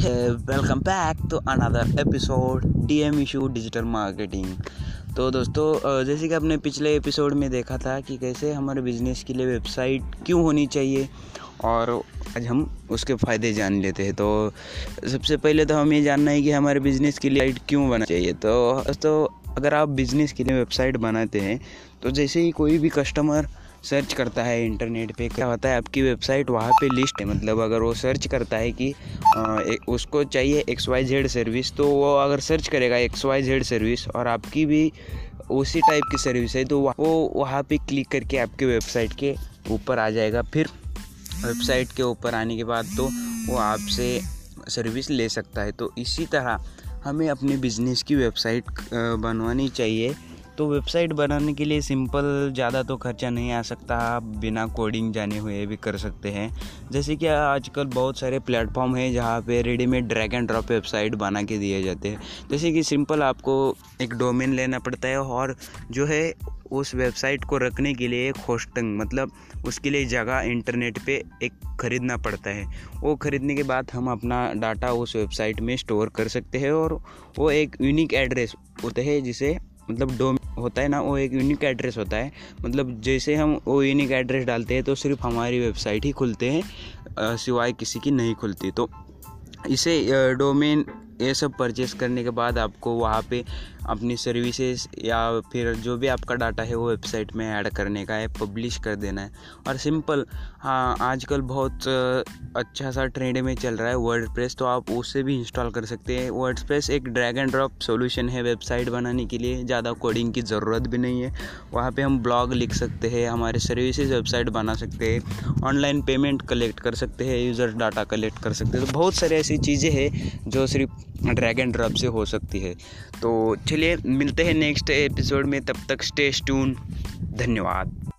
Welcome back to another episode DM issue digital marketing तो दोस्तों जैसे कि आपने पिछले एपिसोड में देखा था कि कैसे हमारे बिज़नेस के लिए वेबसाइट क्यों होनी चाहिए, और आज हम उसके फ़ायदे जान लेते हैं। तो सबसे पहले तो हमें जानना है कि हमारे बिज़नेस के लिए क्यों बना चाहिए। तो तो अगर आप बिज़नेस के लिए वेबसाइट बनाते हैं तो जैसे ही कोई भी कस्टमर सर्च करता है इंटरनेट पे। क्या होता है आपकी वेबसाइट वहाँ पे लिस्ट है। मतलब अगर वो सर्च करता है कि आ, ए, उसको चाहिए एक्स वाई जेड सर्विस तो वो अगर सर्च करेगा एक्स वाई जेड सर्विस और आपकी भी उसी टाइप की सर्विस है तो वो वहाँ पे क्लिक करके आपके वेबसाइट के ऊपर आ जाएगा। फिर वेबसाइट के ऊपर आने के बाद तो वो आपसे सर्विस ले सकता है। तो इसी तरह हमें अपने बिज़नेस की वेबसाइट बनवानी चाहिए। तो वेबसाइट बनाने के लिए सिंपल ज़्यादा तो खर्चा नहीं आ सकता, आप बिना कोडिंग जाने हुए भी कर सकते हैं। जैसे कि आजकल बहुत सारे प्लेटफॉर्म हैं जहाँ पे readymade drag and drop website बना के दिए जाते हैं। जैसे कि सिंपल आपको एक डोमेन लेना पड़ता है और जो है उस वेबसाइट को रखने के लिए एक होस्टिंग मतलब उसके लिए जगह इंटरनेट पे एक ख़रीदना पड़ता है। वो ख़रीदने के बाद हम अपना डाटा उस वेबसाइट में स्टोर कर सकते हैं और वो एक यूनिक एड्रेस होता है जिसे मतलब डोम होता है ना, वो एक यूनिक एड्रेस होता है। मतलब जैसे हम वो यूनिक एड्रेस डालते हैं तो सिर्फ़ हमारी वेबसाइट ही खुलते हैं सिवाय किसी की नहीं खुलती। तो इसे डोमेन ये सब परचेस करने के बाद आपको वहाँ पे अपनी सर्विसेज़ या फिर जो भी आपका डाटा है वो वेबसाइट में ऐड करने का है पब्लिश कर देना है। और सिंपल हाँ आजकल बहुत अच्छा सा ट्रेंड में चल रहा है वर्ड तो आप उससे भी इंस्टॉल कर सकते हैं। वर्ड एक ड्रैग एंड ड्रॉप सोल्यूशन है वेबसाइट बनाने के लिए, ज़्यादा कोडिंग की ज़रूरत भी नहीं है। वहाँ पर हम ब्लॉग लिख सकते हैं, हमारे सर्विसेज़ वेबसाइट बना सकते हैं ऑनलाइन पेमेंट कलेक्ट कर सकते हैं यूज़र डाटा कलेक्ट कर सकते हैं। तो बहुत सारी ऐसी चीज़ें हैं जो सिर्फ़ ड्रैग एंड ड्रॉप से हो सकती है। तो चलिए, मिलते हैं नेक्स्ट एपिसोड में, तब तक स्टे स्टून धन्यवाद।